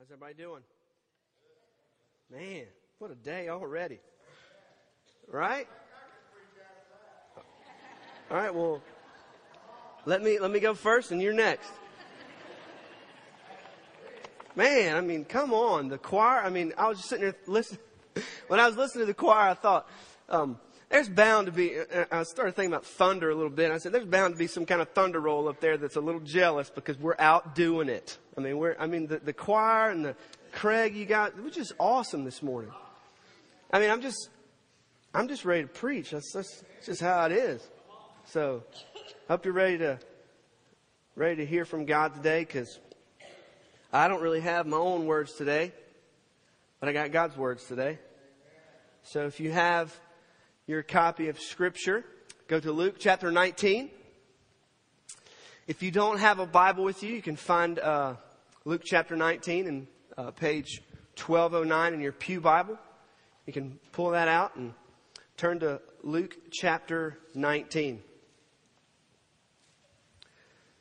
How's everybody doing? Man, what a day already. Right? All right, well, let me, let me go first and you're next. Man, I mean, come on. The choir, I mean, I was just sitting there listening. When I was listening to the choir, I thought, um, there's bound to be, uh, I started thinking about thunder a little bit. I said, there's bound to be some kind of thunder roll up there that's a little jealous because we're out doing it. I mean, we're, I mean, the, the choir and the Craig you got, it was just awesome this morning. I mean, I'm just, I'm just ready to preach. That's, that's just how it is. So, hope you're ready to, ready to hear from God today because I don't really have my own words today, but I got God's words today. So if you have your copy of Scripture, go to Luke chapter 19. If you don't have a Bible with you, you can find uh, Luke chapter 19 and uh, page 1209 in your Pew Bible. You can pull that out and turn to Luke chapter 19.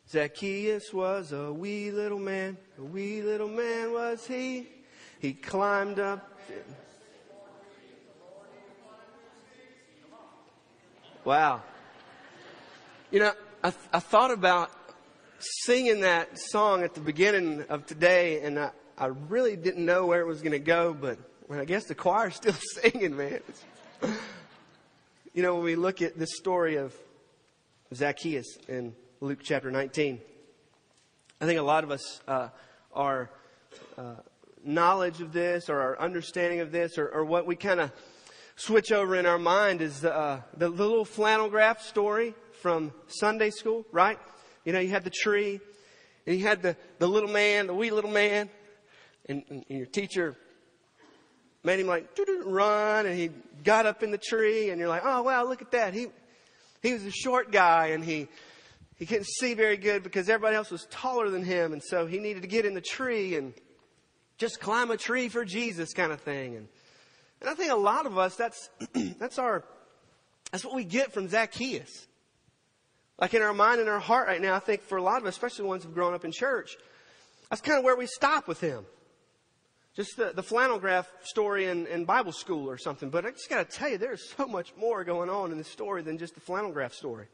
Zacchaeus was a wee little man, a wee little man was he. He climbed up. Wow. You know, I, I thought about singing that song at the beginning of today, and I, I really didn't know where it was going to go, but well, I guess the choir's still singing, man. you know, when we look at this story of Zacchaeus in Luke chapter 19, I think a lot of us, uh, our uh, knowledge of this or our understanding of this or, or what we kind of switch over in our mind is the, uh, the little flannel graph story from Sunday school, right? You know, you had the tree and you had the, the little man, the wee little man, and, and your teacher made him like run and he got up in the tree and you're like, oh wow, look at that. He, he was a short guy and he, he couldn't see very good because everybody else was taller than him. And so he needed to get in the tree and just climb a tree for Jesus kind of thing. And and I think a lot of us, that's, that's our, that's what we get from Zacchaeus. Like in our mind and our heart right now, I think for a lot of us, especially the ones who've grown up in church, that's kind of where we stop with him. Just the, the flannel graph story in, in Bible school or something. But I just got to tell you, there's so much more going on in this story than just the flannel graph story.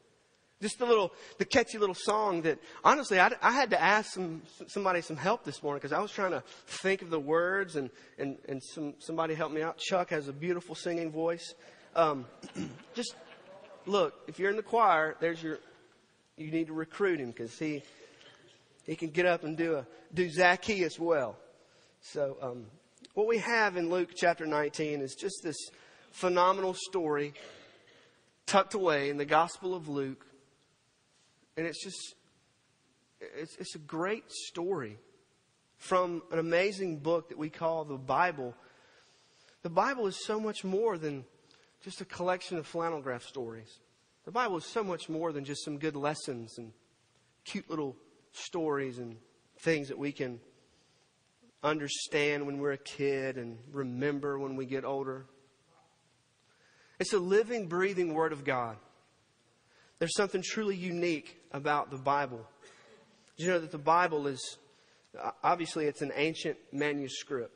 Just the little, the catchy little song that, honestly, I, I had to ask some, somebody some help this morning because I was trying to think of the words and, and, and some, somebody helped me out. Chuck has a beautiful singing voice. Um, just look, if you're in the choir, there's your, you need to recruit him because he, he can get up and do a, do Zacchaeus well. So, um, what we have in Luke chapter 19 is just this phenomenal story tucked away in the Gospel of Luke and it's just, it's, it's a great story from an amazing book that we call the Bible. The Bible is so much more than just a collection of flannel graph stories. The Bible is so much more than just some good lessons and cute little stories and things that we can understand when we're a kid and remember when we get older. It's a living, breathing Word of God. There's something truly unique about the Bible. Did you know that the Bible is, obviously, it's an ancient manuscript,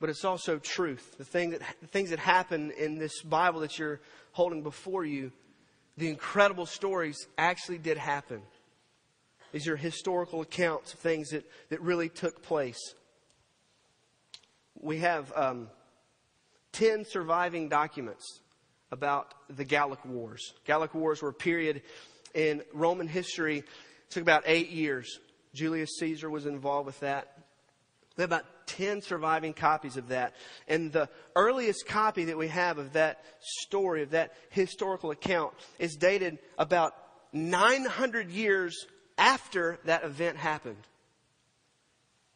but it's also truth. The, thing that, the things that happen in this Bible that you're holding before you, the incredible stories actually did happen. These are historical accounts of things that, that really took place. We have um, 10 surviving documents about the Gallic Wars. Gallic Wars were a period in Roman history. Took about eight years. Julius Caesar was involved with that. We have about 10 surviving copies of that. And the earliest copy that we have of that story, of that historical account, is dated about 900 years after that event happened.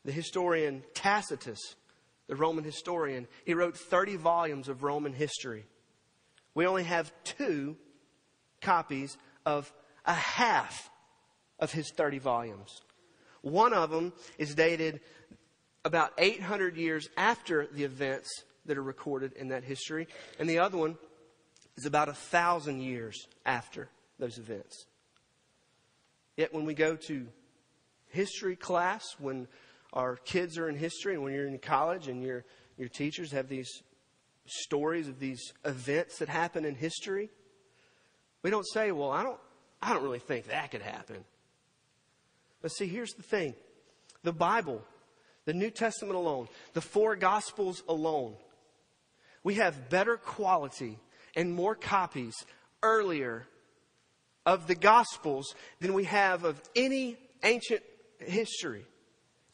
The historian Tacitus, the Roman historian, he wrote 30 volumes of Roman history. We only have two copies of a half of his 30 volumes. One of them is dated about 800 years after the events that are recorded in that history, and the other one is about a thousand years after those events. Yet when we go to history class, when our kids are in history and when you're in college and your, your teachers have these stories of these events that happen in history, we don't say, well, I don't, I don't really think that could happen. But see, here's the thing the Bible, the New Testament alone, the four Gospels alone, we have better quality and more copies earlier of the Gospels than we have of any ancient history,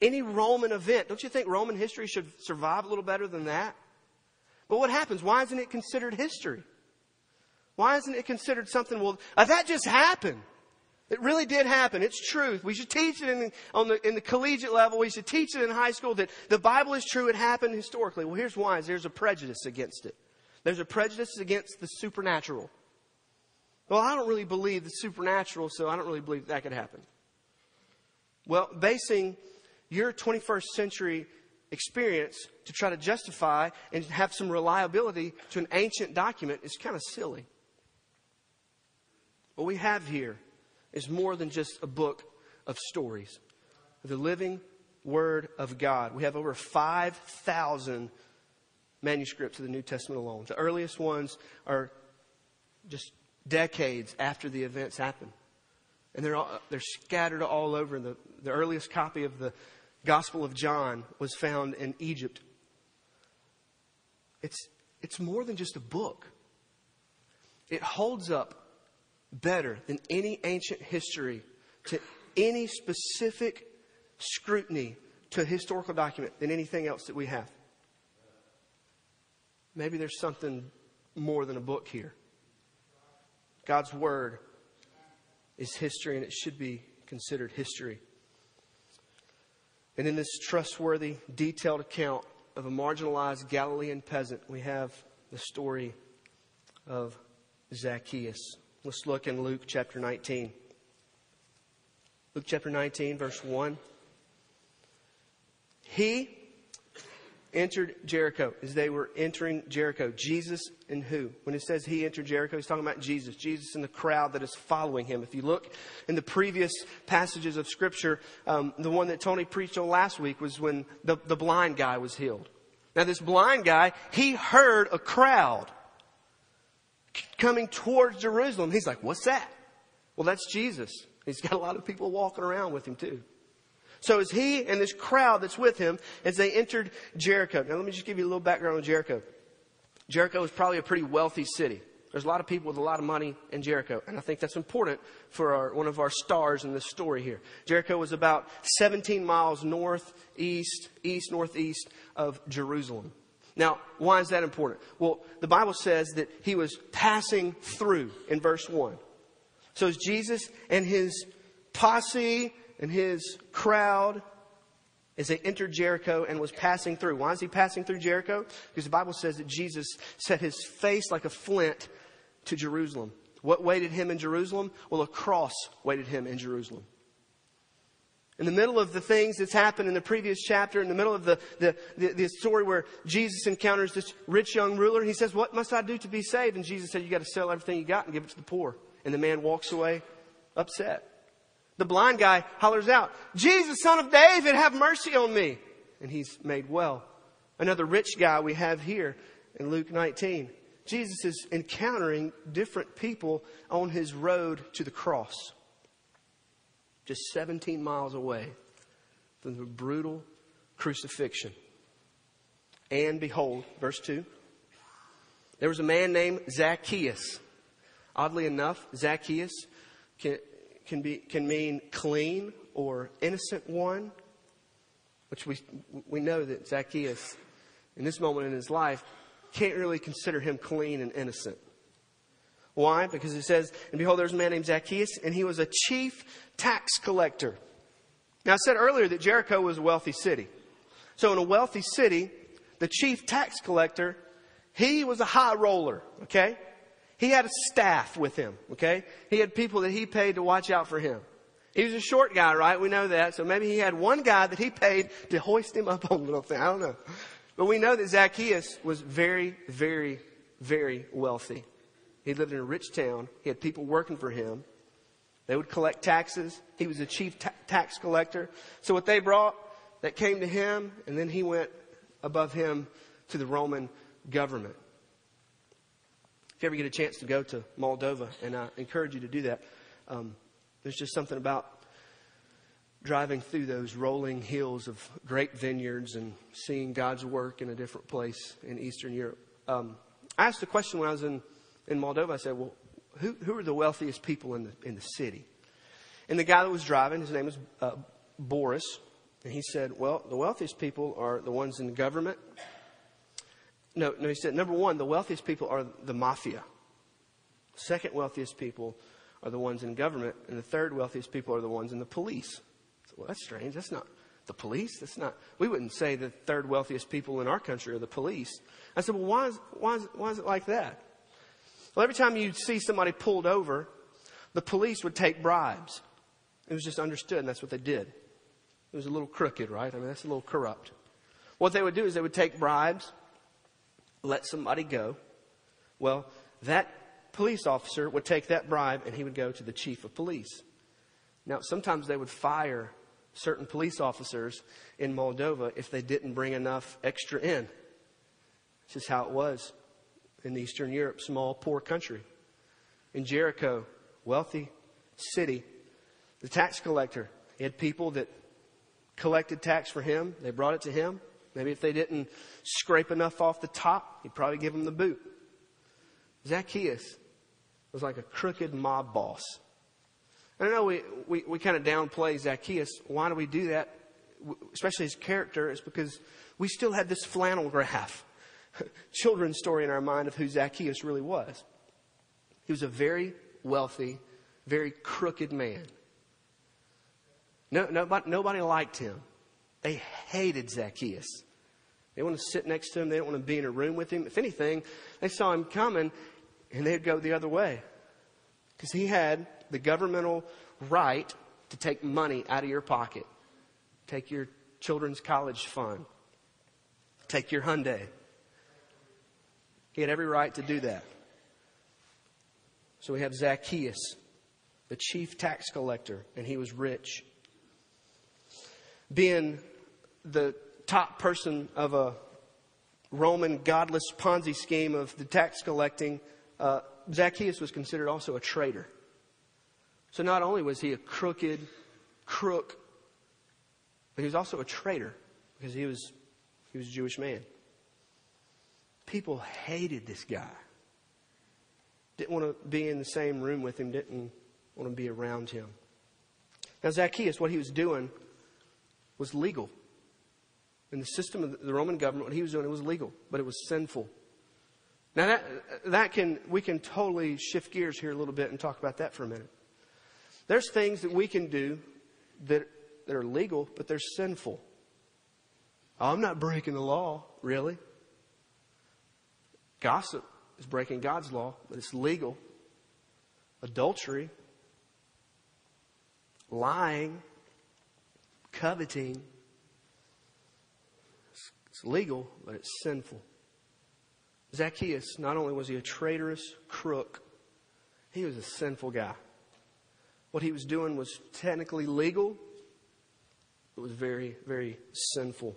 any Roman event. Don't you think Roman history should survive a little better than that? But what happens? Why isn't it considered history? Why isn't it considered something, well, uh, that just happened? It really did happen. It's truth. We should teach it in the, on the, in the collegiate level. We should teach it in high school that the Bible is true. It happened historically. Well, here's why. There's a prejudice against it. There's a prejudice against the supernatural. Well, I don't really believe the supernatural, so I don't really believe that could happen. Well, basing your 21st century experience to try to justify and have some reliability to an ancient document is kind of silly. What we have here is more than just a book of stories. The living Word of God. We have over 5,000 manuscripts of the New Testament alone. The earliest ones are just decades after the events happened. And they're, all, they're scattered all over. The, the earliest copy of the Gospel of John was found in Egypt. It's, it's more than just a book, it holds up better than any ancient history to any specific scrutiny to a historical document than anything else that we have. Maybe there's something more than a book here. God's Word is history and it should be considered history. And in this trustworthy, detailed account of a marginalized Galilean peasant, we have the story of Zacchaeus. Let's look in Luke chapter 19. Luke chapter 19, verse 1. He entered Jericho, as they were entering Jericho, Jesus and who? When it says he entered Jericho, he's talking about Jesus. Jesus and the crowd that is following him. If you look in the previous passages of Scripture, um, the one that Tony preached on last week was when the, the blind guy was healed. Now, this blind guy, he heard a crowd coming towards Jerusalem. He's like, What's that? Well, that's Jesus. He's got a lot of people walking around with him, too. So as he and this crowd that's with him, as they entered Jericho. Now let me just give you a little background on Jericho. Jericho is probably a pretty wealthy city. There's a lot of people with a lot of money in Jericho, and I think that's important for our, one of our stars in this story here. Jericho was about 17 miles northeast, east, northeast of Jerusalem. Now, why is that important? Well, the Bible says that he was passing through in verse 1. So as Jesus and his posse and his crowd as they entered Jericho and was passing through. Why is he passing through Jericho? Because the Bible says that Jesus set his face like a flint to Jerusalem. What waited him in Jerusalem? Well, a cross waited him in Jerusalem. In the middle of the things that's happened in the previous chapter, in the middle of the, the, the, the story where Jesus encounters this rich young ruler, he says, What must I do to be saved? And Jesus said, You got to sell everything you got and give it to the poor. And the man walks away upset. The blind guy hollers out, Jesus, son of David, have mercy on me. And he's made well. Another rich guy we have here in Luke 19. Jesus is encountering different people on his road to the cross. Just 17 miles away from the brutal crucifixion. And behold, verse 2, there was a man named Zacchaeus. Oddly enough, Zacchaeus can, be, can mean clean or innocent one, which we, we know that Zacchaeus, in this moment in his life, can't really consider him clean and innocent. Why? Because it says, and behold, there's a man named Zacchaeus, and he was a chief tax collector. Now, I said earlier that Jericho was a wealthy city. So, in a wealthy city, the chief tax collector, he was a high roller, okay? He had a staff with him, okay? He had people that he paid to watch out for him. He was a short guy, right? We know that. So maybe he had one guy that he paid to hoist him up on a little thing. I don't know. But we know that Zacchaeus was very, very, very wealthy. He lived in a rich town. He had people working for him. They would collect taxes. He was a chief ta- tax collector. So what they brought, that came to him, and then he went above him to the Roman government. If you ever get a chance to go to Moldova, and I encourage you to do that, um, there's just something about driving through those rolling hills of great vineyards and seeing God's work in a different place in Eastern Europe. Um, I asked a question when I was in, in Moldova. I said, Well, who, who are the wealthiest people in the, in the city? And the guy that was driving, his name was uh, Boris, and he said, Well, the wealthiest people are the ones in the government. No, no, he said, Number one, the wealthiest people are the mafia. Second wealthiest people are the ones in government, and the third wealthiest people are the ones in the police. well, that's strange. That's not the police. That's not. We wouldn't say the third wealthiest people in our country are the police. I said, well, why is, why is, why is it like that? Well, every time you see somebody pulled over, the police would take bribes. It was just understood, and that's what they did. It was a little crooked, right? I mean, that's a little corrupt. What they would do is they would take bribes, let somebody go. Well, that police officer would take that bribe and he would go to the chief of police. Now, sometimes they would fire certain police officers in Moldova if they didn't bring enough extra in. This is how it was in Eastern Europe, small, poor country. In Jericho, wealthy city, the tax collector, he had people that collected tax for him. They brought it to him. Maybe if they didn't scrape enough off the top, he'd probably give them the boot. Zacchaeus was like a crooked mob boss. I don't know we, we, we kind of downplay Zacchaeus. Why do we do that? Especially his character is because we still had this flannel graph, children's story in our mind of who Zacchaeus really was. He was a very wealthy, very crooked man. No, nobody, nobody liked him. They hated Zacchaeus. They want to sit next to him. They don't want to be in a room with him. If anything, they saw him coming and they'd go the other way. Because he had the governmental right to take money out of your pocket, take your children's college fund, take your Hyundai. He had every right to do that. So we have Zacchaeus, the chief tax collector, and he was rich being the top person of a Roman godless Ponzi scheme of the tax collecting, uh, Zacchaeus was considered also a traitor. So not only was he a crooked crook, but he was also a traitor because he was, he was a Jewish man. People hated this guy. Didn't want to be in the same room with him, didn't want to be around him. Now, Zacchaeus, what he was doing was legal. In the system of the Roman government, what he was doing, it was legal, but it was sinful. Now that, that can, we can totally shift gears here a little bit and talk about that for a minute. There's things that we can do that, that are legal, but they're sinful. Oh, I'm not breaking the law, really. Gossip is breaking God's law, but it's legal. Adultery, lying, coveting. It's legal, but it's sinful. Zacchaeus, not only was he a traitorous crook, he was a sinful guy. What he was doing was technically legal, it was very, very sinful.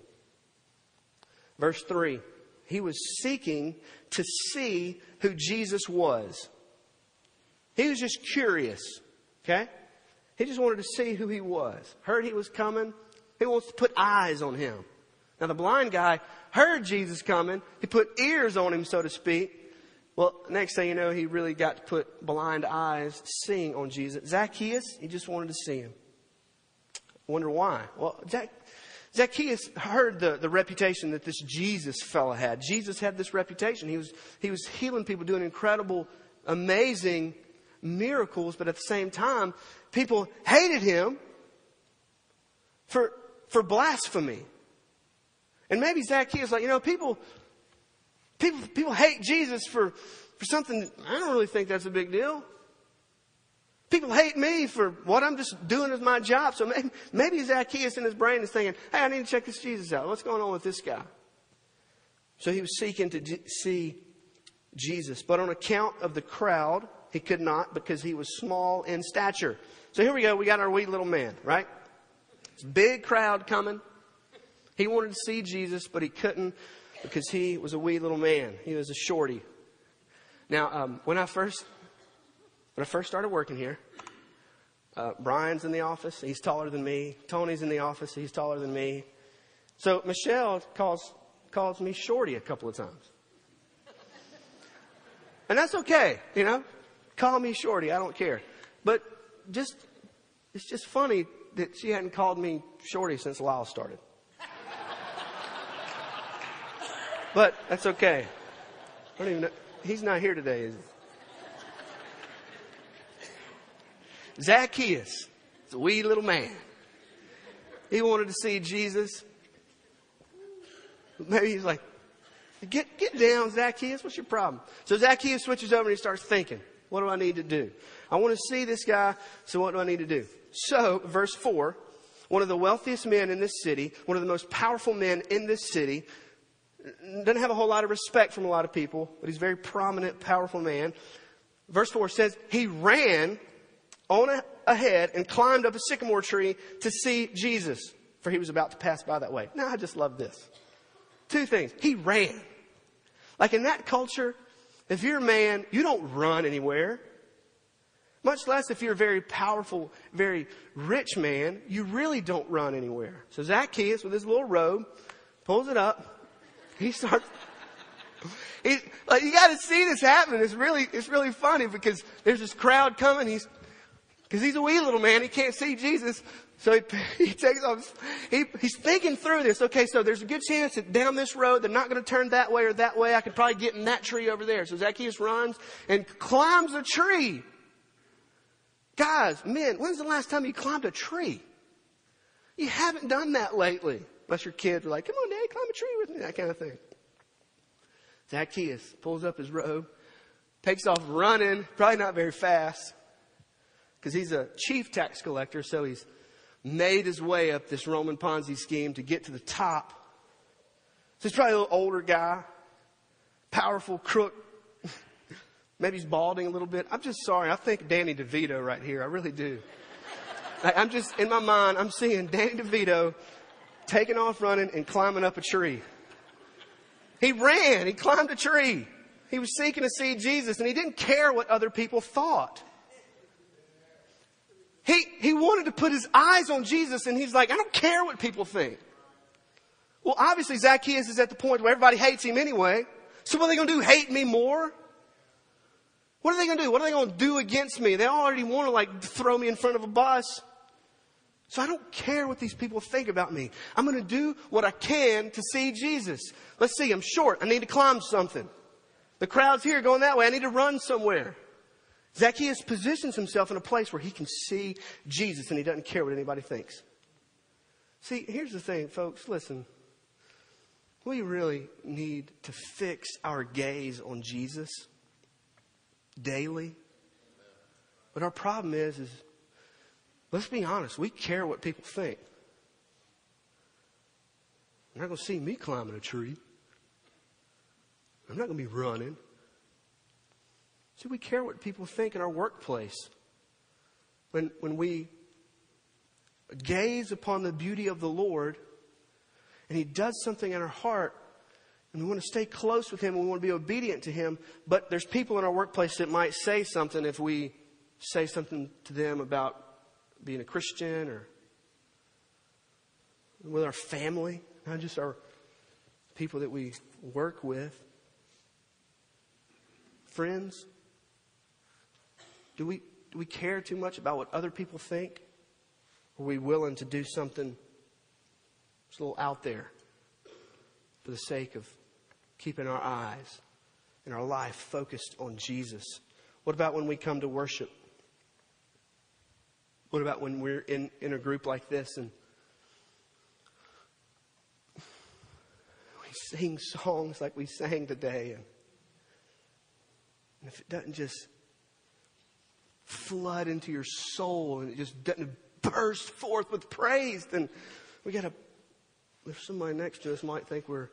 Verse 3 He was seeking to see who Jesus was. He was just curious, okay? He just wanted to see who he was. Heard he was coming. He wants to put eyes on him. Now the blind guy heard Jesus coming. He put ears on him, so to speak. Well, next thing you know, he really got to put blind eyes seeing on Jesus. Zacchaeus, he just wanted to see him. Wonder why? Well, Zac- Zacchaeus heard the, the reputation that this Jesus fella had. Jesus had this reputation. He was, he was healing people, doing incredible, amazing miracles, but at the same time, people hated him for, for blasphemy. And maybe Zacchaeus like, you know, people, people, people hate Jesus for, for something, I don't really think that's a big deal. People hate me for what I'm just doing as my job. So maybe, maybe Zacchaeus in his brain is thinking, hey, I need to check this Jesus out. What's going on with this guy? So he was seeking to see Jesus. But on account of the crowd, he could not because he was small in stature. So here we go. We got our wee little man, right? It's big crowd coming. He wanted to see Jesus, but he couldn't because he was a wee little man. He was a shorty. Now, um, when I first when I first started working here, uh, Brian's in the office. He's taller than me. Tony's in the office. He's taller than me. So Michelle calls calls me Shorty a couple of times, and that's okay. You know, call me Shorty. I don't care. But just it's just funny that she hadn't called me Shorty since Lyle started. But that's okay. I don't even know. He's not here today, is he? Zacchaeus, it's a wee little man. He wanted to see Jesus. Maybe he's like, get, get down, Zacchaeus. What's your problem? So Zacchaeus switches over and he starts thinking, what do I need to do? I want to see this guy, so what do I need to do? So, verse 4, one of the wealthiest men in this city, one of the most powerful men in this city, doesn't have a whole lot of respect from a lot of people, but he's a very prominent, powerful man. Verse 4 says, he ran on ahead and climbed up a sycamore tree to see Jesus, for he was about to pass by that way. Now, I just love this. Two things. He ran. Like in that culture, if you're a man, you don't run anywhere. Much less if you're a very powerful, very rich man, you really don't run anywhere. So Zacchaeus, with his little robe, pulls it up. He starts. Like you got to see this happening. It's really, it's really funny because there's this crowd coming. He's because he's a wee little man. He can't see Jesus. So he, he takes off. He, he's thinking through this. Okay, so there's a good chance that down this road, they're not going to turn that way or that way. I could probably get in that tree over there. So Zacchaeus runs and climbs a tree. Guys, men, when's the last time you climbed a tree? You haven't done that lately. Unless your kids are like, come on, Daddy, climb a tree with me, that kind of thing. Zacchaeus pulls up his robe, takes off running, probably not very fast because he's a chief tax collector, so he's made his way up this Roman Ponzi scheme to get to the top. So he's probably a little older guy, powerful crook. Maybe he's balding a little bit. I'm just sorry. I think Danny DeVito right here. I really do. I'm just, in my mind, I'm seeing Danny DeVito taking off running and climbing up a tree. He ran. He climbed a tree. He was seeking to see Jesus and he didn't care what other people thought. He, he wanted to put his eyes on Jesus and he's like, I don't care what people think. Well, obviously Zacchaeus is at the point where everybody hates him anyway. So what are they going to do? Hate me more? What are they going to do? What are they going to do against me? They already want to like throw me in front of a bus. So I don't care what these people think about me. I'm going to do what I can to see Jesus. Let's see, I'm short. I need to climb something. The crowd's here going that way. I need to run somewhere. Zacchaeus positions himself in a place where he can see Jesus and he doesn't care what anybody thinks. See, here's the thing, folks. Listen. We really need to fix our gaze on Jesus daily. But our problem is, is let's be honest, we care what people think. They're not going to see me climbing a tree. I'm not going to be running. See, we care what people think in our workplace. When, when we gaze upon the beauty of the Lord and He does something in our heart, and we want to stay close with Him and we want to be obedient to Him, but there's people in our workplace that might say something if we say something to them about being a Christian or with our family, not just our people that we work with, friends. Do we, do we care too much about what other people think? Or are we willing to do something that's a little out there for the sake of keeping our eyes and our life focused on Jesus? What about when we come to worship? What about when we're in, in a group like this and we sing songs like we sang today and, and if it doesn't just flood into your soul and it just doesn't burst forth with praise, then we got to, if somebody next to us might think we're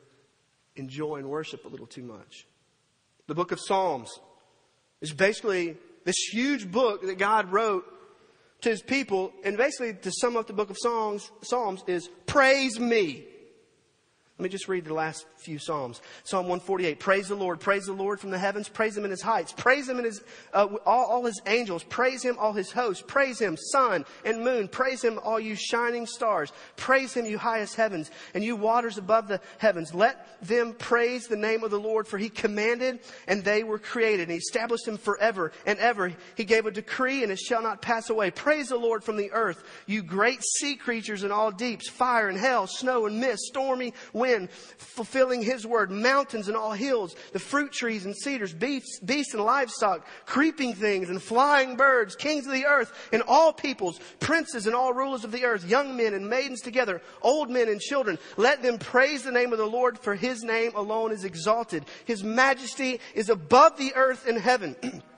enjoying worship a little too much. The book of Psalms is basically this huge book that God wrote to his people. And basically, to sum up the book of Psalms, Psalms is praise me. Let me just read the last few Psalms. Psalm 148. Praise the Lord. Praise the Lord from the heavens. Praise him in his heights. Praise him in his, uh, all, all his angels. Praise him, all his hosts. Praise him, sun and moon. Praise him, all you shining stars. Praise him, you highest heavens and you waters above the heavens. Let them praise the name of the Lord for he commanded and they were created and he established them forever and ever. He gave a decree and it shall not pass away. Praise the Lord from the earth, you great sea creatures in all deeps, fire and hell, snow and mist, stormy wind wind, fulfilling his word, mountains and all hills, the fruit trees and cedars, beasts, beasts and livestock, creeping things and flying birds, kings of the earth and all peoples, princes and all rulers of the earth, young men and maidens together, old men and children. Let them praise the name of the Lord, for his name alone is exalted. His majesty is above the earth and heaven.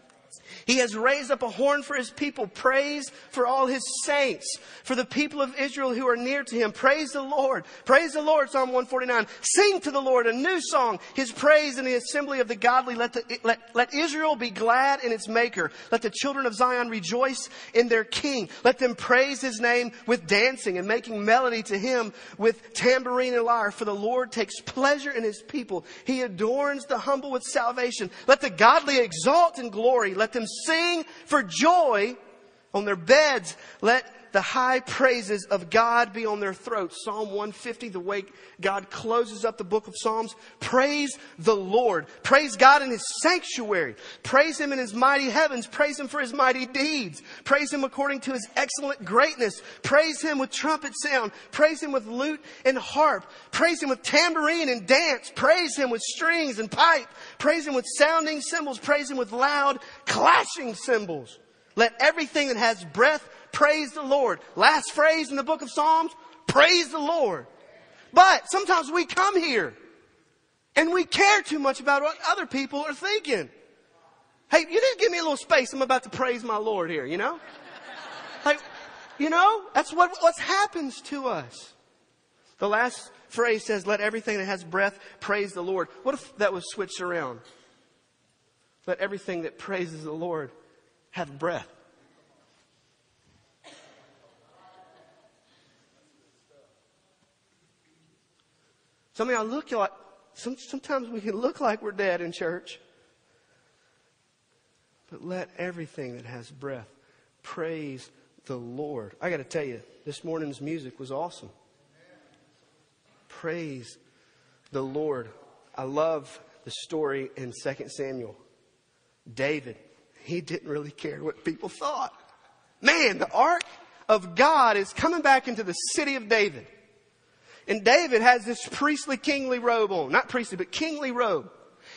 He has raised up a horn for his people. Praise for all his saints, for the people of Israel who are near to him. Praise the Lord. Praise the Lord, Psalm 149. Sing to the Lord a new song, his praise in the assembly of the godly. Let, the, let, let Israel be glad in its maker. Let the children of Zion rejoice in their king. Let them praise his name with dancing and making melody to him with tambourine and lyre. For the Lord takes pleasure in his people. He adorns the humble with salvation. Let the godly exalt in glory. Let them sing for joy on their beds. Let the high praises of God be on their throats. Psalm 150, the way God closes up the book of Psalms. Praise the Lord. Praise God in His sanctuary. Praise Him in His mighty heavens. Praise Him for His mighty deeds. Praise Him according to His excellent greatness. Praise Him with trumpet sound. Praise Him with lute and harp. Praise Him with tambourine and dance. Praise Him with strings and pipe. Praise Him with sounding cymbals. Praise Him with loud clashing cymbals. Let everything that has breath praise the Lord. Last phrase in the book of Psalms, praise the Lord. But sometimes we come here and we care too much about what other people are thinking. Hey, you didn't give me a little space. I'm about to praise my Lord here, you know? Like, you know, that's what, what happens to us. The last phrase says, let everything that has breath praise the Lord. What if that was switched around? Let everything that praises the Lord have breath. Some of y'all look like, some, sometimes we can look like we're dead in church. But let everything that has breath praise the Lord. I got to tell you, this morning's music was awesome. Praise the Lord. I love the story in 2 Samuel. David, he didn't really care what people thought. Man, the ark of God is coming back into the city of David. And David has this priestly kingly robe on. Not priestly, but kingly robe.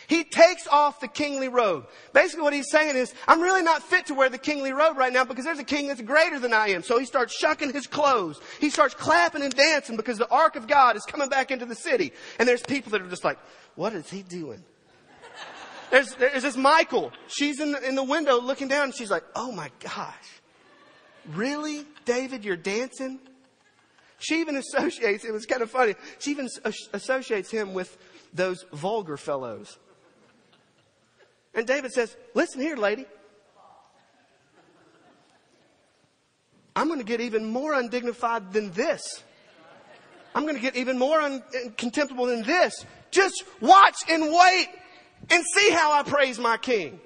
He takes off the kingly robe. Basically what he's saying is, I'm really not fit to wear the kingly robe right now because there's a king that's greater than I am. So he starts shucking his clothes. He starts clapping and dancing because the ark of God is coming back into the city. And there's people that are just like, what is he doing? There's, there's this Michal. She's in the, in the window looking down and she's like, oh my gosh. Really? David, you're dancing? She even associates, it was kind of funny, she even associates him with those vulgar fellows. And David says, Listen here, lady. I'm going to get even more undignified than this. I'm going to get even more un- contemptible than this. Just watch and wait and see how I praise my king.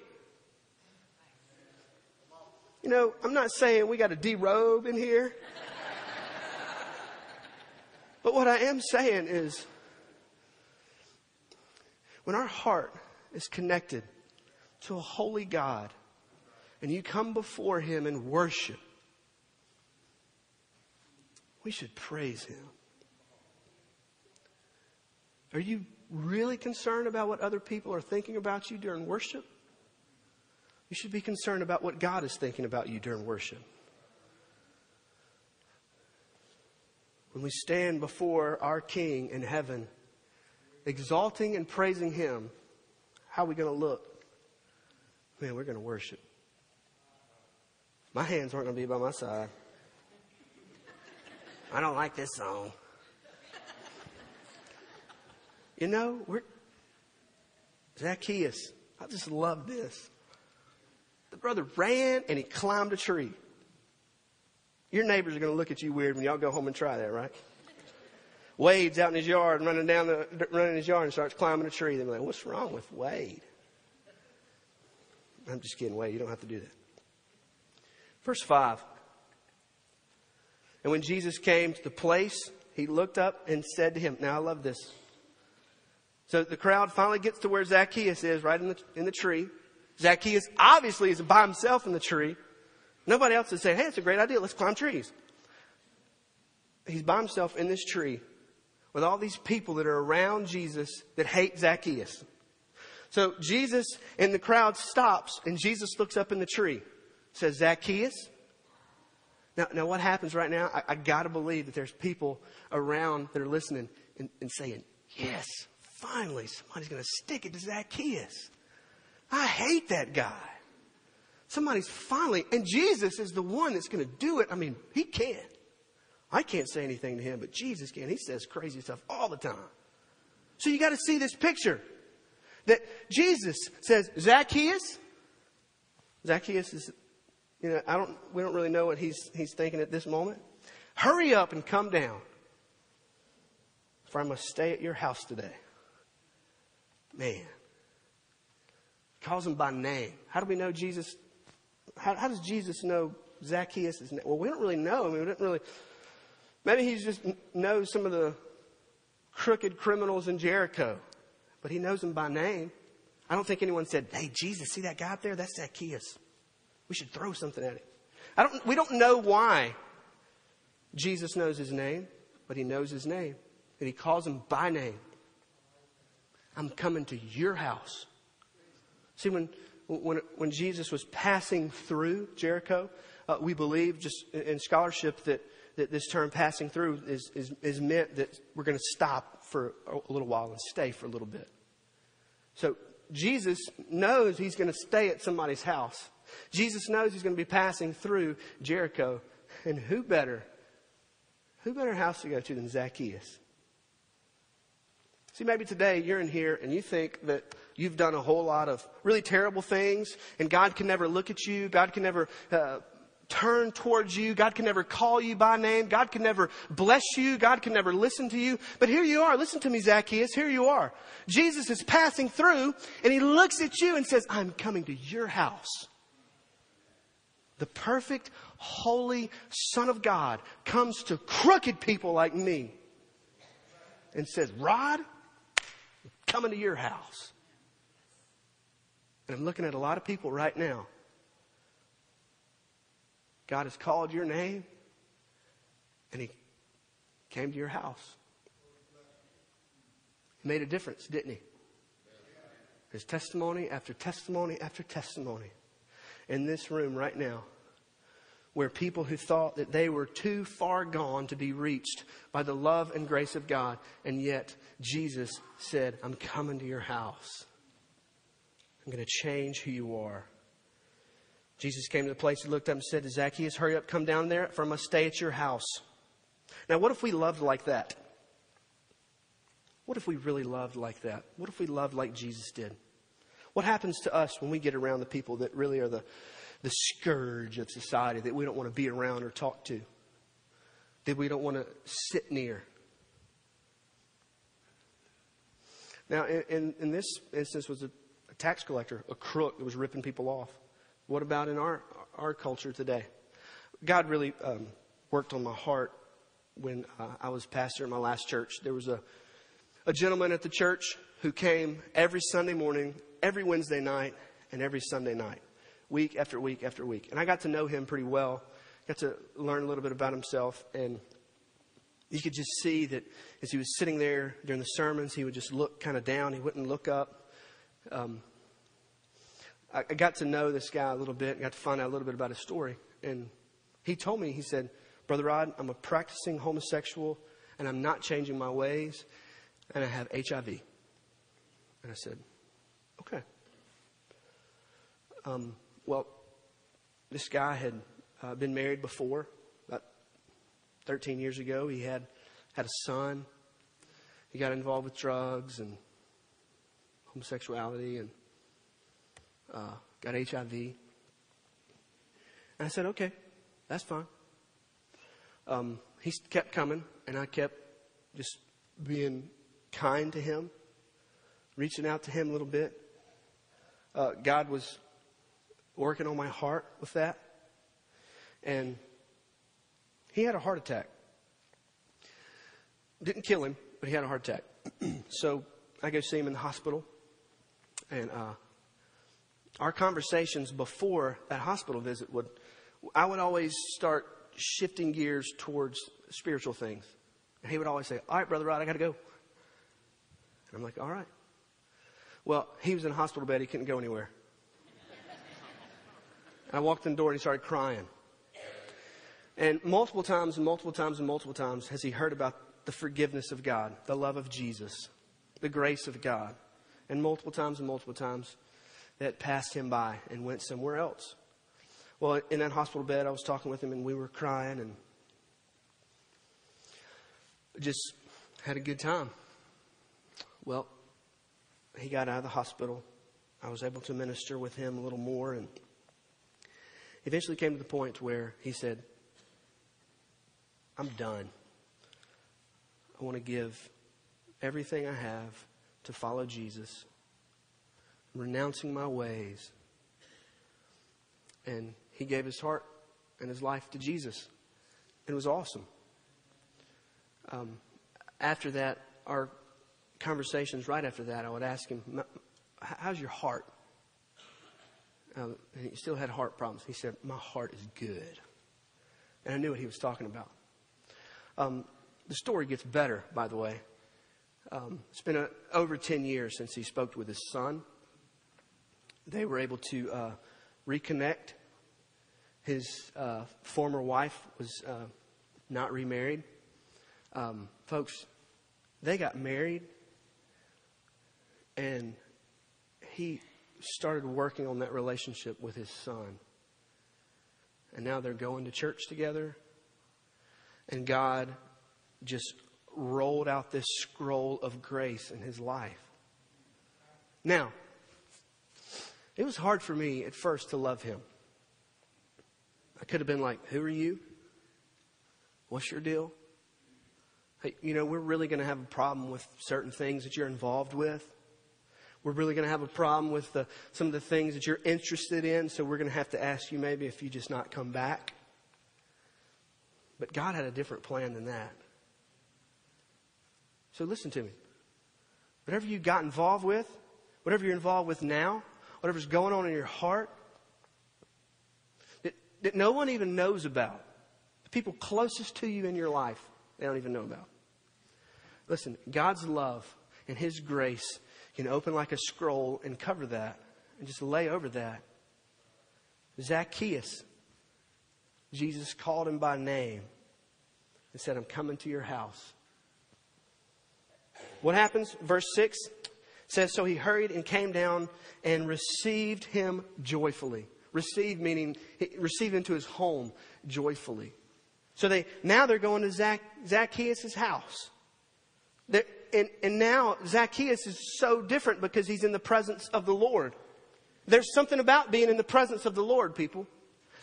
You know, I'm not saying we got to derobe in here. But what I am saying is, when our heart is connected to a holy God and you come before Him and worship, we should praise Him. Are you really concerned about what other people are thinking about you during worship? You should be concerned about what God is thinking about you during worship. when we stand before our King in heaven, exalting and praising Him, how are we going to look? Man, we're going to worship. My hands aren't going to be by my side. I don't like this song. You know, we're Zacchaeus. I just love this. The brother ran and he climbed a tree. Your neighbors are going to look at you weird when y'all go home and try that, right? Wade's out in his yard, running down the, running his yard and starts climbing a tree. They're like, what's wrong with Wade? I'm just kidding, Wade. You don't have to do that. Verse 5. And when Jesus came to the place, he looked up and said to him, Now I love this. So the crowd finally gets to where Zacchaeus is, right in the, in the tree. Zacchaeus obviously is by himself in the tree. Nobody else is saying, Hey, it's a great idea. Let's climb trees. He's by himself in this tree with all these people that are around Jesus that hate Zacchaeus. So Jesus and the crowd stops and Jesus looks up in the tree, says, Zacchaeus. Now, now what happens right now? I, I gotta believe that there's people around that are listening and, and saying, yes, finally somebody's gonna stick it to Zacchaeus. I hate that guy. Somebody's finally, and Jesus is the one that's gonna do it. I mean, he can. I can't say anything to him, but Jesus can. He says crazy stuff all the time. So you gotta see this picture that Jesus says, Zacchaeus, Zacchaeus is, you know, I don't, we don't really know what he's, he's thinking at this moment. Hurry up and come down, for I must stay at your house today. Man. Calls him by name. How do we know Jesus? How, how does Jesus know Zacchaeus' name? Well, we don't really know. I mean, we don't really. Maybe he just knows some of the crooked criminals in Jericho but he knows them by name. I don't think anyone said, Hey, Jesus, see that guy up there? That's Zacchaeus. We should throw something at him. I don't, we don't know why Jesus knows his name, but he knows his name. And he calls him by name. I'm coming to your house. See, when, when, when Jesus was passing through Jericho, uh, we believe just in scholarship that, that this term passing through is, is, is meant that we're going to stop for a little while and stay for a little bit. So Jesus knows he's going to stay at somebody's house. Jesus knows he's going to be passing through Jericho. And who better, who better house to go to than Zacchaeus? See, maybe today you're in here and you think that you've done a whole lot of really terrible things and God can never look at you. God can never uh, turn towards you. God can never call you by name. God can never bless you. God can never listen to you. But here you are. Listen to me, Zacchaeus. Here you are. Jesus is passing through and he looks at you and says, I'm coming to your house. The perfect, holy Son of God comes to crooked people like me and says, Rod, coming to your house. And I'm looking at a lot of people right now God has called your name and He came to your house. He made a difference, didn't He? There's testimony after testimony after testimony in this room right now where people who thought that they were too far gone to be reached by the love and grace of God, and yet Jesus said, I'm coming to your house. I'm going to change who you are. Jesus came to the place, he looked up and said Zacchaeus, Hurry up, come down there, for I must stay at your house. Now, what if we loved like that? What if we really loved like that? What if we loved like Jesus did? What happens to us when we get around the people that really are the, the scourge of society that we don't want to be around or talk to? That we don't want to sit near? Now, in, in, in this instance, was a, a tax collector, a crook that was ripping people off. What about in our, our culture today? God really um, worked on my heart when uh, I was pastor in my last church. There was a, a gentleman at the church who came every Sunday morning, every Wednesday night, and every Sunday night, week after week after week. And I got to know him pretty well, got to learn a little bit about himself, and you could just see that as he was sitting there during the sermons, he would just look kind of down. He wouldn't look up. Um, I, I got to know this guy a little bit got to find out a little bit about his story. And he told me, he said, Brother Rod, I'm a practicing homosexual and I'm not changing my ways and I have HIV. And I said, okay. Um, well, this guy had uh, been married before, about 13 years ago. He had had a son. He got involved with drugs and homosexuality and uh, got HIV. And I said, okay, that's fine. Um, he kept coming, and I kept just being kind to him, reaching out to him a little bit. Uh, God was working on my heart with that. And he had a heart attack. Didn't kill him, but he had a heart attack. so I go see him in the hospital. And uh, our conversations before that hospital visit would, I would always start shifting gears towards spiritual things. And he would always say, All right, Brother Rod, I got to go. And I'm like, All right. Well, he was in a hospital bed. He couldn't go anywhere. I walked in the door and he started crying. And multiple times and multiple times and multiple times has he heard about the forgiveness of God, the love of Jesus, the grace of God. And multiple times and multiple times that passed him by and went somewhere else. Well, in that hospital bed, I was talking with him and we were crying and just had a good time. Well, he got out of the hospital. I was able to minister with him a little more and eventually came to the point where he said, I'm done. I want to give everything I have to follow Jesus, renouncing my ways. And he gave his heart and his life to Jesus. It was awesome. Um, after that, our conversations right after that, I would ask him, How's your heart? Uh, he still had heart problems. He said, My heart is good. And I knew what he was talking about. Um, the story gets better, by the way. Um, it's been a, over 10 years since he spoke with his son. They were able to uh, reconnect. His uh, former wife was uh, not remarried. Um, folks, they got married, and he started working on that relationship with his son. And now they're going to church together. And God just rolled out this scroll of grace in his life. Now, it was hard for me at first to love him. I could have been like, Who are you? What's your deal? Hey, you know, we're really going to have a problem with certain things that you're involved with. We're really going to have a problem with the, some of the things that you're interested in, so we're going to have to ask you maybe if you just not come back. But God had a different plan than that. So listen to me. Whatever you got involved with, whatever you're involved with now, whatever's going on in your heart, that, that no one even knows about, the people closest to you in your life, they don't even know about. Listen, God's love and His grace can open like a scroll and cover that and just lay over that. Zacchaeus, Jesus called him by name and said, I'm coming to your house. What happens? Verse 6 says, So he hurried and came down and received him joyfully. Received meaning received into his home joyfully. So they now they're going to Zac, Zacchaeus' house. And, and now Zacchaeus is so different because he's in the presence of the Lord. There's something about being in the presence of the Lord, people.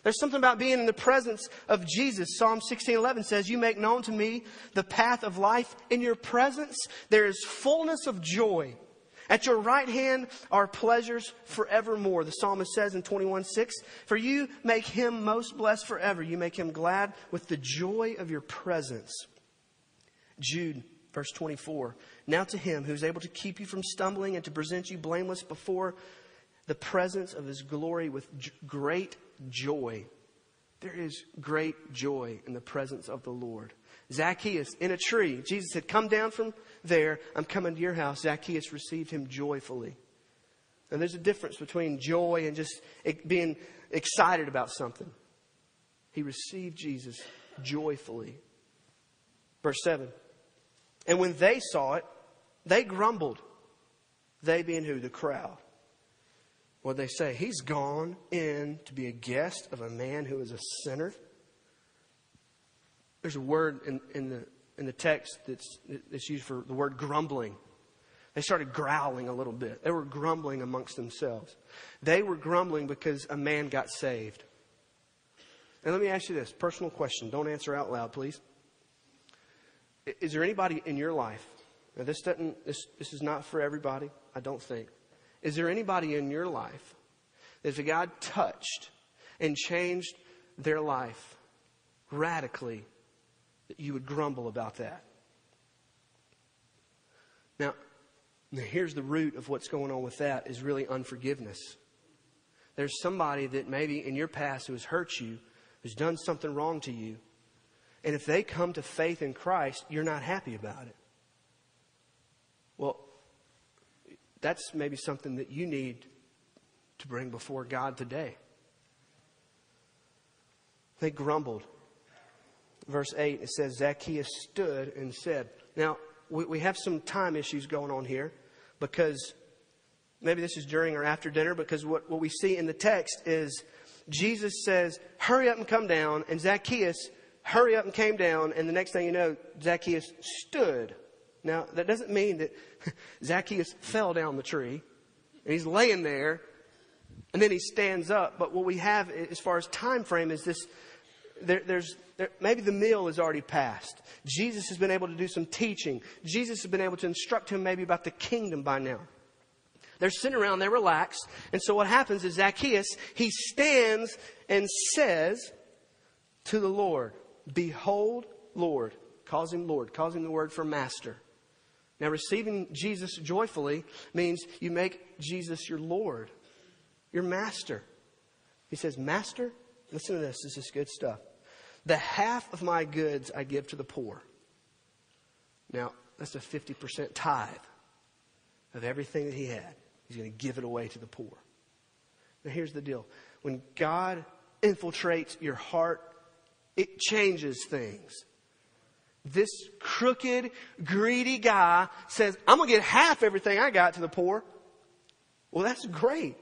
There's something about being in the presence of Jesus. Psalm 16:11 says, "You make known to me the path of life. In your presence there is fullness of joy. At your right hand are pleasures forevermore." The psalmist says in 21:6, "For you make him most blessed forever. You make him glad with the joy of your presence." Jude verse 24, "Now to him who is able to keep you from stumbling and to present you blameless before the presence of his glory with great joy. There is great joy in the presence of the Lord. Zacchaeus in a tree. Jesus said, Come down from there. I'm coming to your house. Zacchaeus received him joyfully. And there's a difference between joy and just being excited about something. He received Jesus joyfully. Verse 7. And when they saw it, they grumbled. They being who? The crowd what they say? He's gone in to be a guest of a man who is a sinner. There's a word in, in, the, in the text that's, that's used for the word grumbling. They started growling a little bit. They were grumbling amongst themselves. They were grumbling because a man got saved. And let me ask you this personal question. Don't answer out loud, please. Is there anybody in your life Now, this doesn't, this, this is not for everybody, I don't think. Is there anybody in your life that if God touched and changed their life radically, that you would grumble about that? Now, now, here's the root of what's going on with that is really unforgiveness. There's somebody that maybe in your past who has hurt you, who's done something wrong to you, and if they come to faith in Christ, you're not happy about it. Well, that's maybe something that you need to bring before God today. They grumbled. Verse 8, it says, Zacchaeus stood and said, Now, we, we have some time issues going on here because maybe this is during or after dinner, because what, what we see in the text is Jesus says, Hurry up and come down, and Zacchaeus hurry up and came down, and the next thing you know, Zacchaeus stood. Now, that doesn't mean that Zacchaeus fell down the tree, and he's laying there, and then he stands up. But what we have as far as time frame is this there, there's there, maybe the meal is already passed. Jesus has been able to do some teaching. Jesus has been able to instruct him maybe about the kingdom by now. They're sitting around, they're relaxed. And so what happens is Zacchaeus, he stands and says to the Lord, Behold, Lord, calls him Lord, calls him the word for master. Now, receiving Jesus joyfully means you make Jesus your Lord, your master. He says, Master, listen to this, this is good stuff. The half of my goods I give to the poor. Now, that's a 50% tithe of everything that he had. He's going to give it away to the poor. Now, here's the deal when God infiltrates your heart, it changes things. This crooked, greedy guy says, I'm going to get half everything I got to the poor. Well, that's great.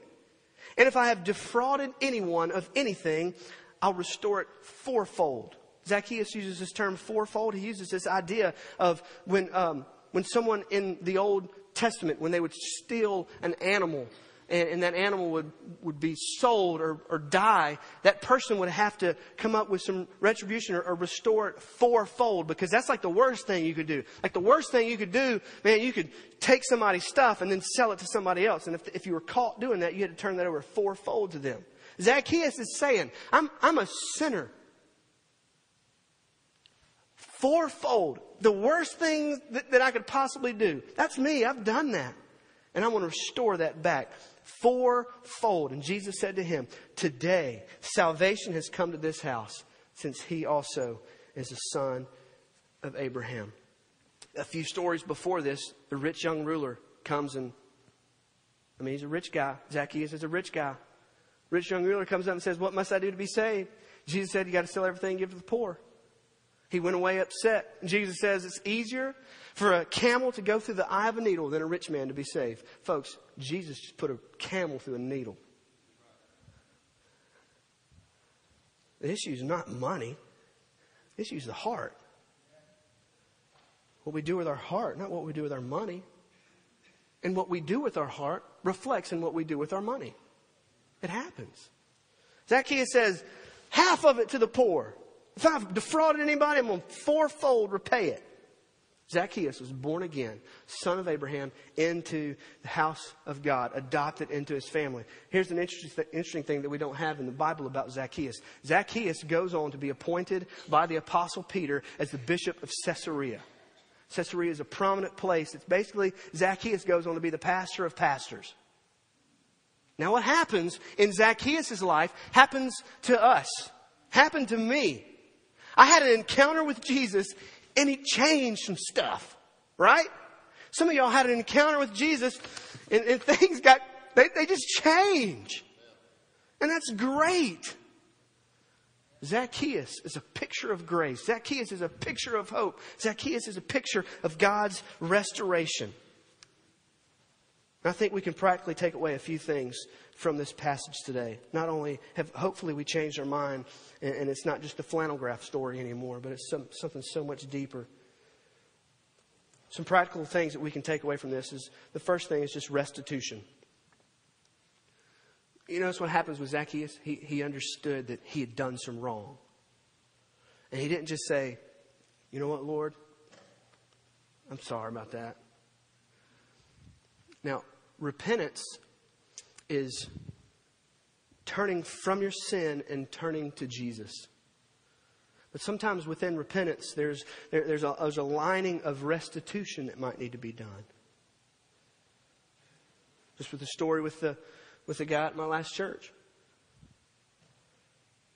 And if I have defrauded anyone of anything, I'll restore it fourfold. Zacchaeus uses this term fourfold. He uses this idea of when, um, when someone in the Old Testament, when they would steal an animal and, and that animal would, would be sold or, or die, that person would have to come up with some retribution or, or restore it fourfold because that's like the worst thing you could do. Like the worst thing you could do, man, you could take somebody's stuff and then sell it to somebody else. And if, if you were caught doing that, you had to turn that over fourfold to them. Zacchaeus is saying, I'm, I'm a sinner. Fourfold. The worst thing that, that I could possibly do. That's me. I've done that. And I want to restore that back fourfold. And Jesus said to him, Today salvation has come to this house, since he also is a son of Abraham. A few stories before this, the rich young ruler comes and, I mean, he's a rich guy. Zacchaeus is a rich guy. Rich young ruler comes up and says, What must I do to be saved? Jesus said, You got to sell everything and give to the poor. He went away upset. Jesus says, It's easier for a camel to go through the eye of a needle than a rich man to be saved. Folks, Jesus just put a camel through a needle. The issue is not money. The issue is the heart. What we do with our heart, not what we do with our money. And what we do with our heart reflects in what we do with our money. It happens. Zacchaeus says, half of it to the poor. If I've defrauded anybody, I'm going to fourfold repay it. Zacchaeus was born again, son of Abraham, into the house of God, adopted into his family. Here's an interesting, interesting thing that we don't have in the Bible about Zacchaeus. Zacchaeus goes on to be appointed by the Apostle Peter as the bishop of Caesarea. Caesarea is a prominent place. It's basically, Zacchaeus goes on to be the pastor of pastors. Now, what happens in Zacchaeus' life happens to us, happened to me. I had an encounter with Jesus and he changed some stuff, right? Some of y'all had an encounter with Jesus and, and things got, they, they just change. And that's great. Zacchaeus is a picture of grace. Zacchaeus is a picture of hope. Zacchaeus is a picture of God's restoration. I think we can practically take away a few things from this passage today. Not only have, hopefully, we changed our mind, and, and it's not just a flannel graph story anymore, but it's some, something so much deeper. Some practical things that we can take away from this is the first thing is just restitution. You notice what happens with Zacchaeus? He, he understood that he had done some wrong. And he didn't just say, You know what, Lord? I'm sorry about that. Now, repentance is turning from your sin and turning to Jesus. But sometimes within repentance, there's, there, there's, a, there's a lining of restitution that might need to be done. Just with the story with the, with the guy at my last church.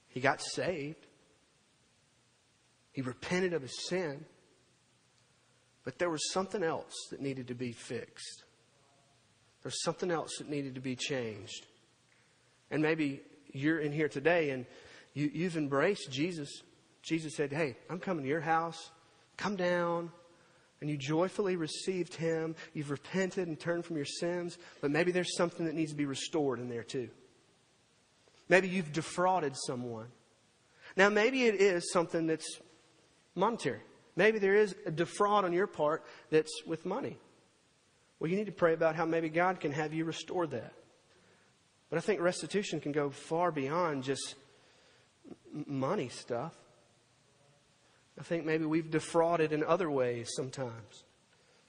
He got saved. He repented of his sin. But there was something else that needed to be fixed. There's something else that needed to be changed. And maybe you're in here today and you, you've embraced Jesus. Jesus said, Hey, I'm coming to your house. Come down. And you joyfully received him. You've repented and turned from your sins. But maybe there's something that needs to be restored in there too. Maybe you've defrauded someone. Now, maybe it is something that's monetary. Maybe there is a defraud on your part that's with money. Well, you need to pray about how maybe God can have you restore that. But I think restitution can go far beyond just money stuff. I think maybe we've defrauded in other ways sometimes.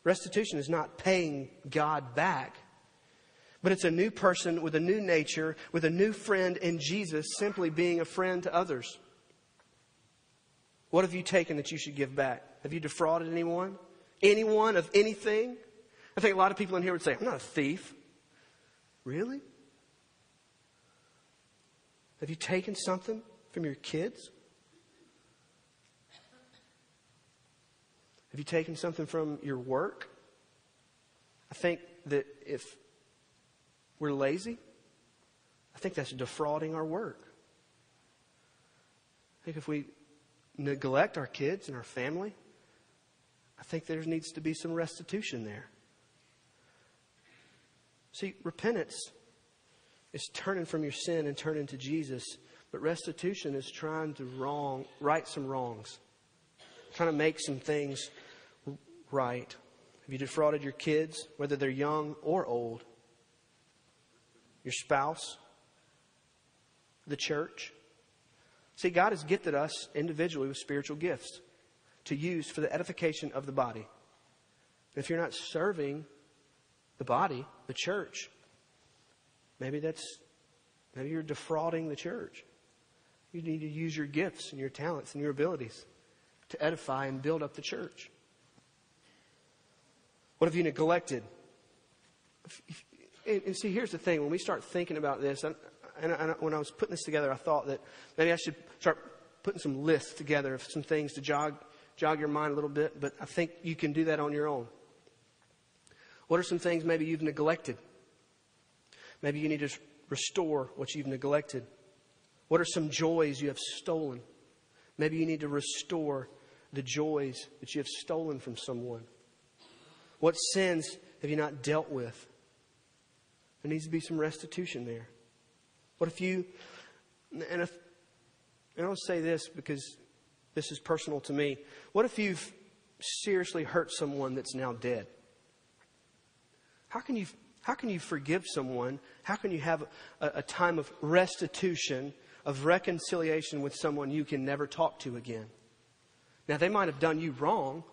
Restitution is not paying God back, but it's a new person with a new nature, with a new friend in Jesus, simply being a friend to others. What have you taken that you should give back? Have you defrauded anyone? Anyone of anything? I think a lot of people in here would say, I'm not a thief. Really? Have you taken something from your kids? Have you taken something from your work? I think that if we're lazy, I think that's defrauding our work. I think if we neglect our kids and our family, I think there needs to be some restitution there. See, repentance is turning from your sin and turning to Jesus, but restitution is trying to wrong, right some wrongs, trying to make some things right. Have you defrauded your kids, whether they're young or old? Your spouse? The church? See, God has gifted us individually with spiritual gifts to use for the edification of the body. If you're not serving the body, the church. Maybe that's, maybe you're defrauding the church. You need to use your gifts and your talents and your abilities to edify and build up the church. What have you neglected? And, see, here's the thing. When we start thinking about this, and, when I was putting this together, I thought that maybe I should start putting some lists together of some things to jog, jog your mind a little bit, but I think you can do that on your own. What are some things maybe you've neglected? Maybe you need to restore what you've neglected. What are some joys you have stolen? Maybe you need to restore the joys that you have stolen from someone. What sins have you not dealt with? There needs to be some restitution there. What if you, and, if, and I'll say this because this is personal to me. What if you've seriously hurt someone that's now dead? How can you, how can you forgive someone? How can you have a, a time of restitution, of reconciliation with someone you can never talk to again? Now, they might have done you wrong,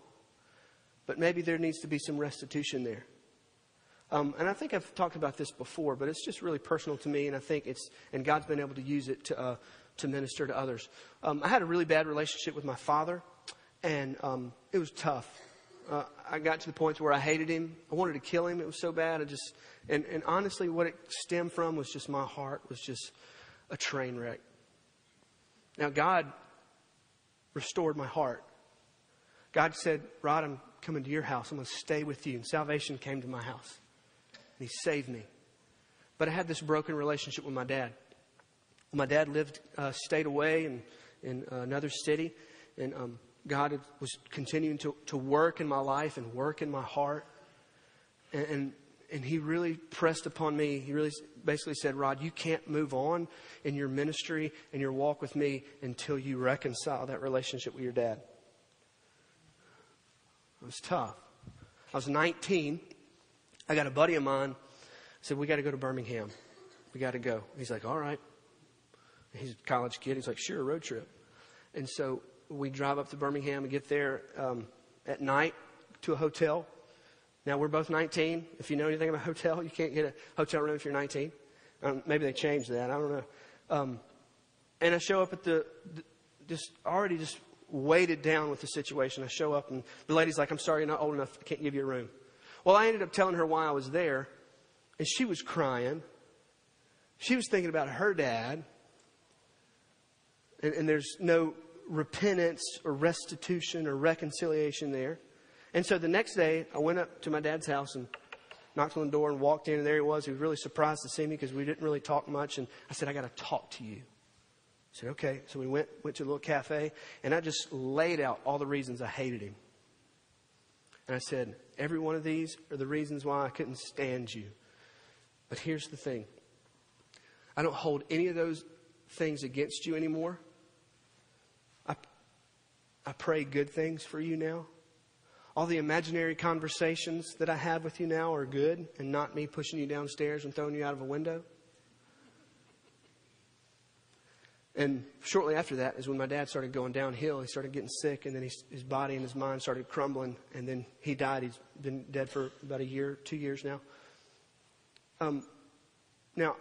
but maybe there needs to be some restitution there. Um, and I think I've talked about this before, but it's just really personal to me, and I think it's, and God's been able to use it to, uh, to minister to others. Um, I had a really bad relationship with my father, and um, it was tough. Uh, I got to the point where I hated him. I wanted to kill him. It was so bad. I just, and, and honestly, what it stemmed from was just my heart was just a train wreck. Now, God restored my heart. God said, Rod, I'm coming to your house. I'm going to stay with you. And salvation came to my house. And He saved me. But I had this broken relationship with my dad. My dad lived, uh, stayed away in, in uh, another city. And um, God was continuing to, to work in my life and work in my heart. And, and, and He really pressed upon me. He really basically said, Rod, you can't move on in your ministry and your walk with me until you reconcile that relationship with your dad. It was tough. I was 19. I got a buddy of mine said, We got to go to Birmingham. We got to go. He's like, All right. He's a college kid. He's like, Sure, road trip. And so we drive up to Birmingham and get there um, at night to a hotel. Now, we're both 19. If you know anything about hotel, you can't get a hotel room if you're 19. Um, maybe they changed that. I don't know. Um, and I show up at the, the, just already just weighted down with the situation. I show up and the lady's like, I'm sorry, you're not old enough. I can't give you a room. Well, I ended up telling her why I was there and she was crying. She was thinking about her dad. And, and there's no repentance or restitution or reconciliation there. And so the next day, I went up to my dad's house and knocked on the door and walked in, and there he was. He was really surprised to see me because we didn't really talk much. And I said, I got to talk to you. I said, okay. So we went, went to a little cafe, and I just laid out all the reasons I hated him. And I said, every one of these are the reasons why I couldn't stand you. But here's the thing I don't hold any of those things against you anymore. I, pray good things for you now. All the imaginary conversations that I have with you now are good and not me pushing you downstairs and throwing you out of a window. And shortly after that is when my dad started going downhill. He started getting sick, and then his, his body and his mind started crumbling, and then he died. He's been dead for about a year, two years now. Um, now,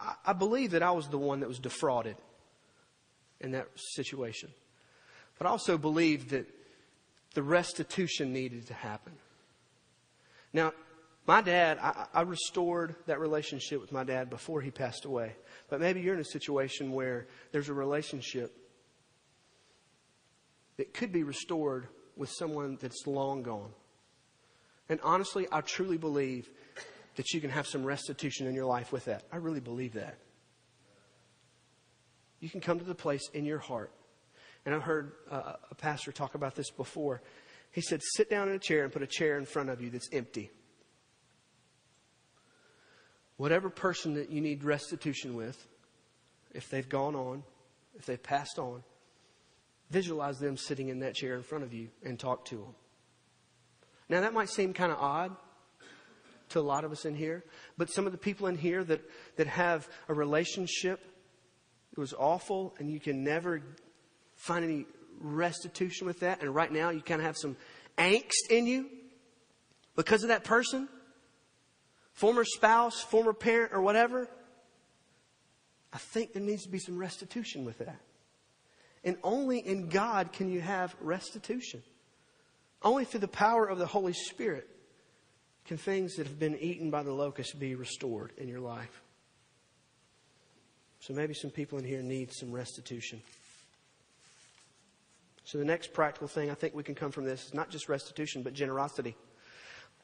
I, I believe that I was the one that was defrauded in that situation. But also believe that the restitution needed to happen. Now, my dad, I, I, restored that relationship with my dad before he passed away. But maybe you're in a situation where there's a relationship that could be restored with someone that's long gone. And honestly, I truly believe that you can have some restitution in your life with that. I really believe that. You can come to the place in your heart and I've heard uh, a pastor talk about this before. He said, sit down in a chair and put a chair in front of you that's empty. Whatever person that you need restitution with, if they've gone on, if they've passed on, visualize them sitting in that chair in front of you and talk to them. Now, that might seem kind of odd to a lot of us in here, but some of the people in here that, that have a relationship, it was awful, and you can never find any restitution with that, and right now you kind of have some angst in you because of that person, former spouse, former parent, or whatever, I think there needs to be some restitution with that. And only in God can you have restitution. Only through the power of the Holy Spirit can things that have been eaten by the locust be restored in your life. So maybe some people in here need some restitution. So the next practical thing I think we can come from this is not just restitution, but generosity.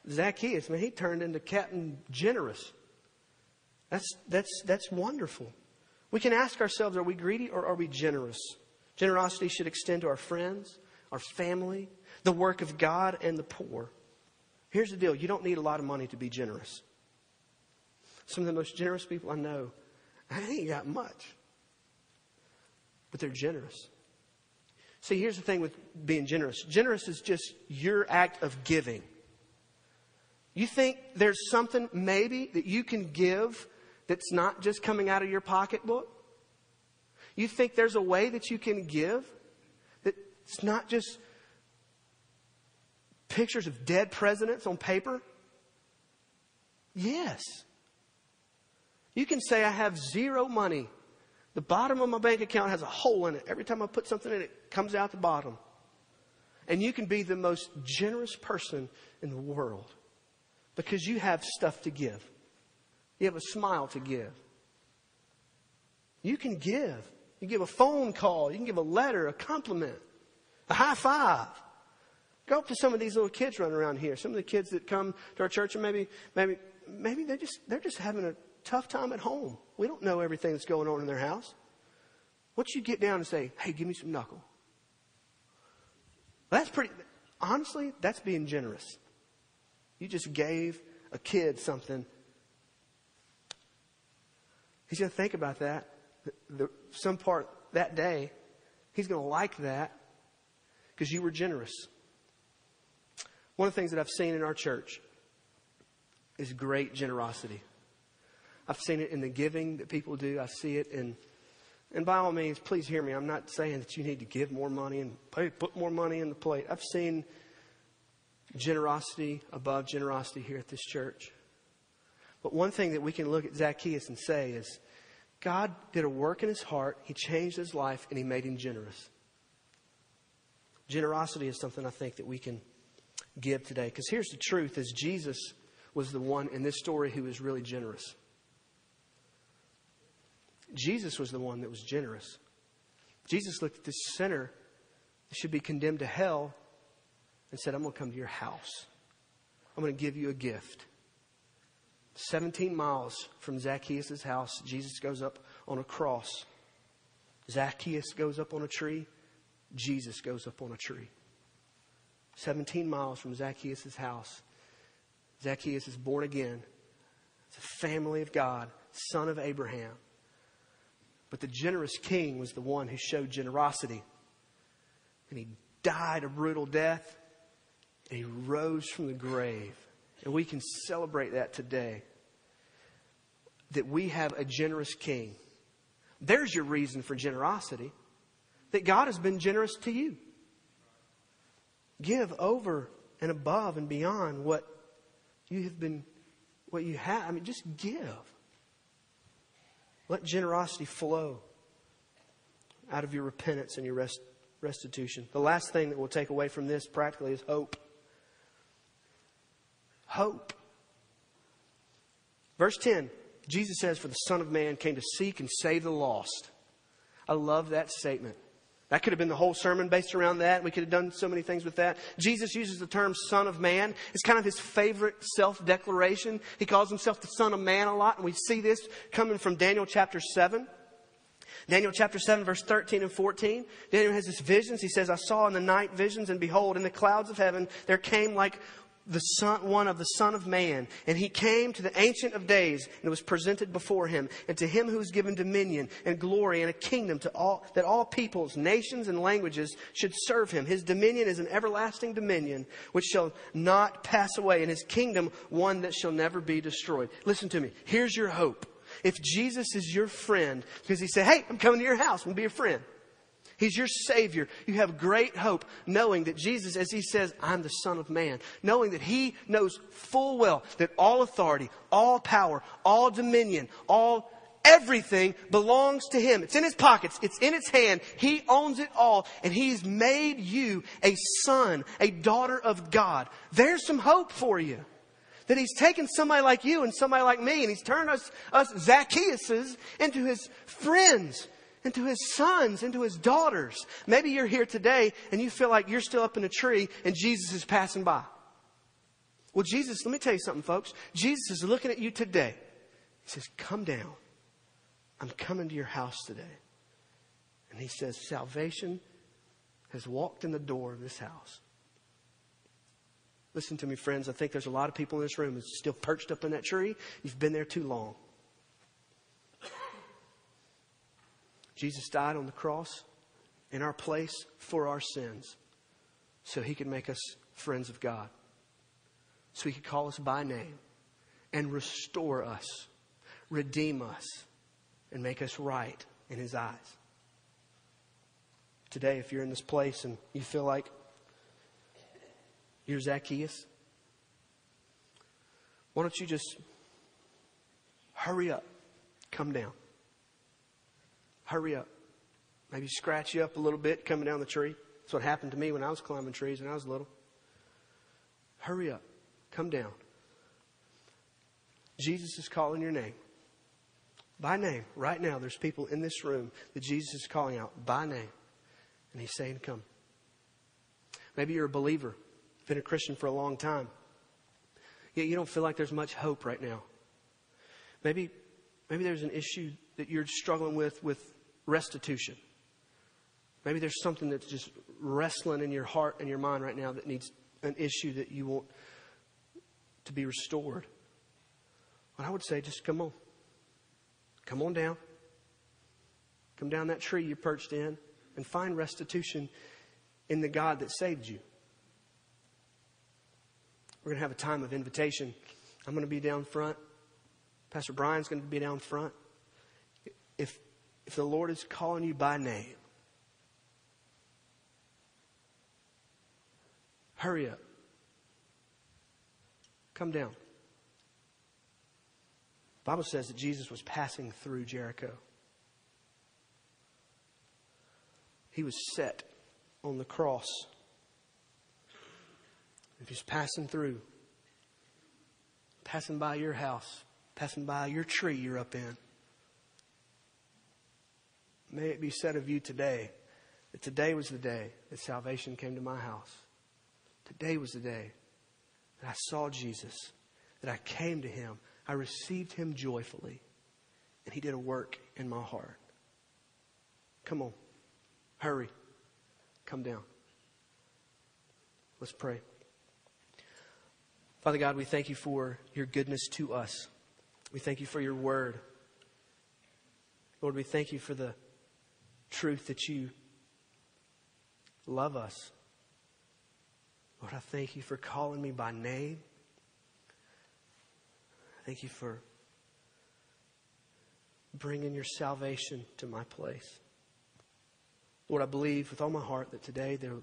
Zacchaeus, man, he turned into Captain Generous. That's, that's, that's wonderful. We can ask ourselves, are we greedy or are we generous? Generosity should extend to our friends, our family, the work of God, and the poor. Here's the deal. You don't need a lot of money to be generous. Some of the most generous people I know, I ain't got much. But they're generous. See, here's the thing with being generous generous is just your act of giving. You think there's something maybe that you can give that's not just coming out of your pocketbook? You think there's a way that you can give that's not just pictures of dead presidents on paper? Yes. You can say, I have zero money the bottom of my bank account has a hole in it. Every time I put something in it, it comes out the bottom. And you can be the most generous person in the world because you have stuff to give. You have a smile to give. You can give. You give a phone call. You can give a letter, a compliment, a high five. Go up to some of these little kids running around here. Some of the kids that come to our church and maybe, maybe, maybe they're just, they're just having a tough time at home. We don't know everything that's going on in their house. Once you get down and say, hey, give me some knuckle. That's pretty, honestly, that's being generous. You just gave a kid something. He's going to think about that. The, the, some part that day, he's going to like that because you were generous. One of the things that I've seen in our church is great generosity. I've seen it in the giving that people do. I see it in, and by all means, please hear me. I'm not saying that you need to give more money and pay, put more money in the plate. I've seen generosity above generosity here at this church. But one thing that we can look at Zacchaeus and say is God did a work in his heart, he changed his life, and he made him generous. Generosity is something I think that we can give today. Because here's the truth is Jesus was the one in this story who was really generous. Jesus was the one that was generous. Jesus looked at this sinner that should be condemned to hell and said, I'm going to come to your house. I'm going to give you a gift. 17 miles from Zacchaeus' house, Jesus goes up on a cross. Zacchaeus goes up on a tree. Jesus goes up on a tree. 17 miles from Zacchaeus' house. Zacchaeus is born again. It's a family of God, son of Abraham. But the generous king was the one who showed generosity. And he died a brutal death. And he rose from the grave. And we can celebrate that today. That we have a generous king. There's your reason for generosity. That God has been generous to you. Give over and above and beyond what you have been, what you have. I mean, just give. Let generosity flow out of your repentance and your rest, restitution. The last thing that we'll take away from this practically is hope. Hope. Verse 10, Jesus says, For the Son of Man came to seek and save the lost. I love that statement. That could have been the whole sermon based around that. We could have done so many things with that. Jesus uses the term Son of Man. It's kind of his favorite self declaration. He calls himself the Son of Man a lot, and we see this coming from Daniel chapter 7. Daniel chapter 7, verse 13 and 14. Daniel has this visions. He says, I saw in the night visions, and behold, in the clouds of heaven there came like the son, one of the Son of Man. And he came to the Ancient of Days and was presented before him. And to him who is given dominion and glory and a kingdom to all, that all peoples, nations, and languages should serve him. His dominion is an everlasting dominion which shall not pass away, and his kingdom one that shall never be destroyed. Listen to me. Here's your hope. If Jesus is your friend, because he said, Hey, I'm coming to your house, I'm going to be your friend. He's your Savior. You have great hope knowing that Jesus, as He says, I'm the Son of Man, knowing that He knows full well that all authority, all power, all dominion, all everything belongs to Him. It's in His pockets. It's in His hand. He owns it all. And He's made you a son, a daughter of God. There's some hope for you. That He's taken somebody like you and somebody like me and He's turned us, us Zacchaeuses into His friends into his sons, into his daughters. Maybe you're here today and you feel like you're still up in a tree and Jesus is passing by. Well, Jesus, let me tell you something, folks. Jesus is looking at you today. He says, Come down. I'm coming to your house today. And he says, Salvation has walked in the door of this house. Listen to me, friends. I think there's a lot of people in this room who's still perched up in that tree. You've been there too long. Jesus died on the cross in our place for our sins so he could make us friends of God. So he could call us by name and restore us, redeem us, and make us right in his eyes. Today, if you're in this place and you feel like you're Zacchaeus, why don't you just hurry up, come down. Hurry up. Maybe scratch you up a little bit coming down the tree. That's what happened to me when I was climbing trees when I was little. Hurry up. Come down. Jesus is calling your name. By name. Right now, there's people in this room that Jesus is calling out by name. And he's saying, Come. Maybe you're a believer, been a Christian for a long time. Yet you don't feel like there's much hope right now. Maybe, maybe there's an issue that you're struggling with with restitution. Maybe there's something that's just wrestling in your heart and your mind right now that needs an issue that you want to be restored. What I would say, just come on. Come on down. Come down that tree you perched in and find restitution in the God that saved you. We're going to have a time of invitation. I'm going to be down front. Pastor Brian's going to be down front. If if the Lord is calling you by name, hurry up. Come down. The Bible says that Jesus was passing through Jericho. He was set on the cross. If he's passing through, passing by your house, passing by your tree you're up in, may it be said of you today that today was the day that salvation came to my house. Today was the day that I saw Jesus, that I came to him, I received him joyfully, and he did a work in my heart. Come on, hurry, come down. Let's pray. Father God, we thank you for your goodness to us. We thank you for your word. Lord, we thank you for the truth that you love us. Lord, I thank you for calling me by name. Thank you for bringing your salvation to my place. Lord, I believe with all my heart that today there,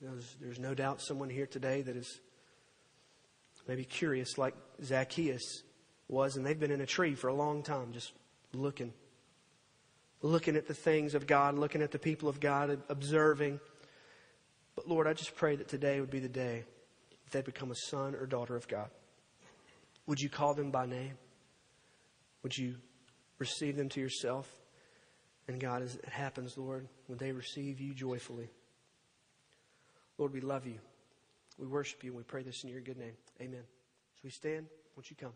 there's, there's no doubt someone here today that is maybe curious like Zacchaeus was, and they've been in a tree for a long time just looking. Looking at the things of God, looking at the people of God, observing. But Lord, I just pray that today would be the day that they become a son or daughter of God. Would you call them by name? Would you receive them to yourself? And God, as it happens, Lord, would they receive you joyfully? Lord, we love you. We worship you and we pray this in your good name. Amen. As we stand, won't you come?